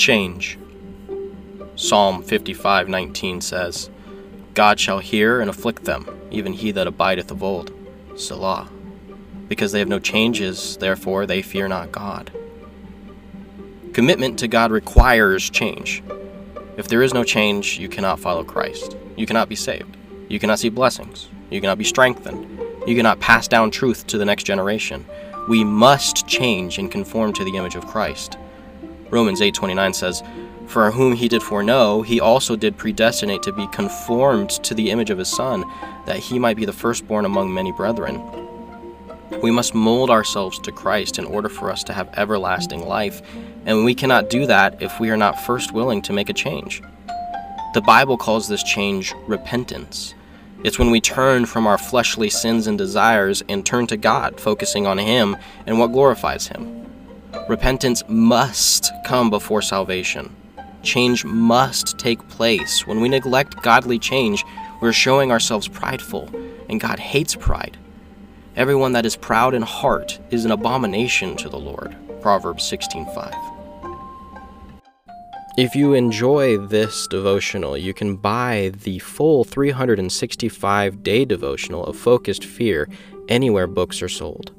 change. Psalm 55:19 says, God shall hear and afflict them, even he that abideth of old. Selah. Because they have no changes, therefore they fear not God. Commitment to God requires change. If there is no change, you cannot follow Christ. You cannot be saved. You cannot see blessings. You cannot be strengthened. You cannot pass down truth to the next generation. We must change and conform to the image of Christ. Romans 8:29 says, "For whom he did foreknow, he also did predestinate to be conformed to the image of his son, that he might be the firstborn among many brethren." We must mold ourselves to Christ in order for us to have everlasting life, and we cannot do that if we are not first willing to make a change. The Bible calls this change repentance. It's when we turn from our fleshly sins and desires and turn to God, focusing on Him and what glorifies Him. Repentance must come before salvation. Change must take place. When we neglect godly change, we're showing ourselves prideful, and God hates pride. Everyone that is proud in heart is an abomination to the Lord. Proverbs 16:5. If you enjoy this devotional, you can buy the full 365 day devotional of Focused Fear anywhere books are sold.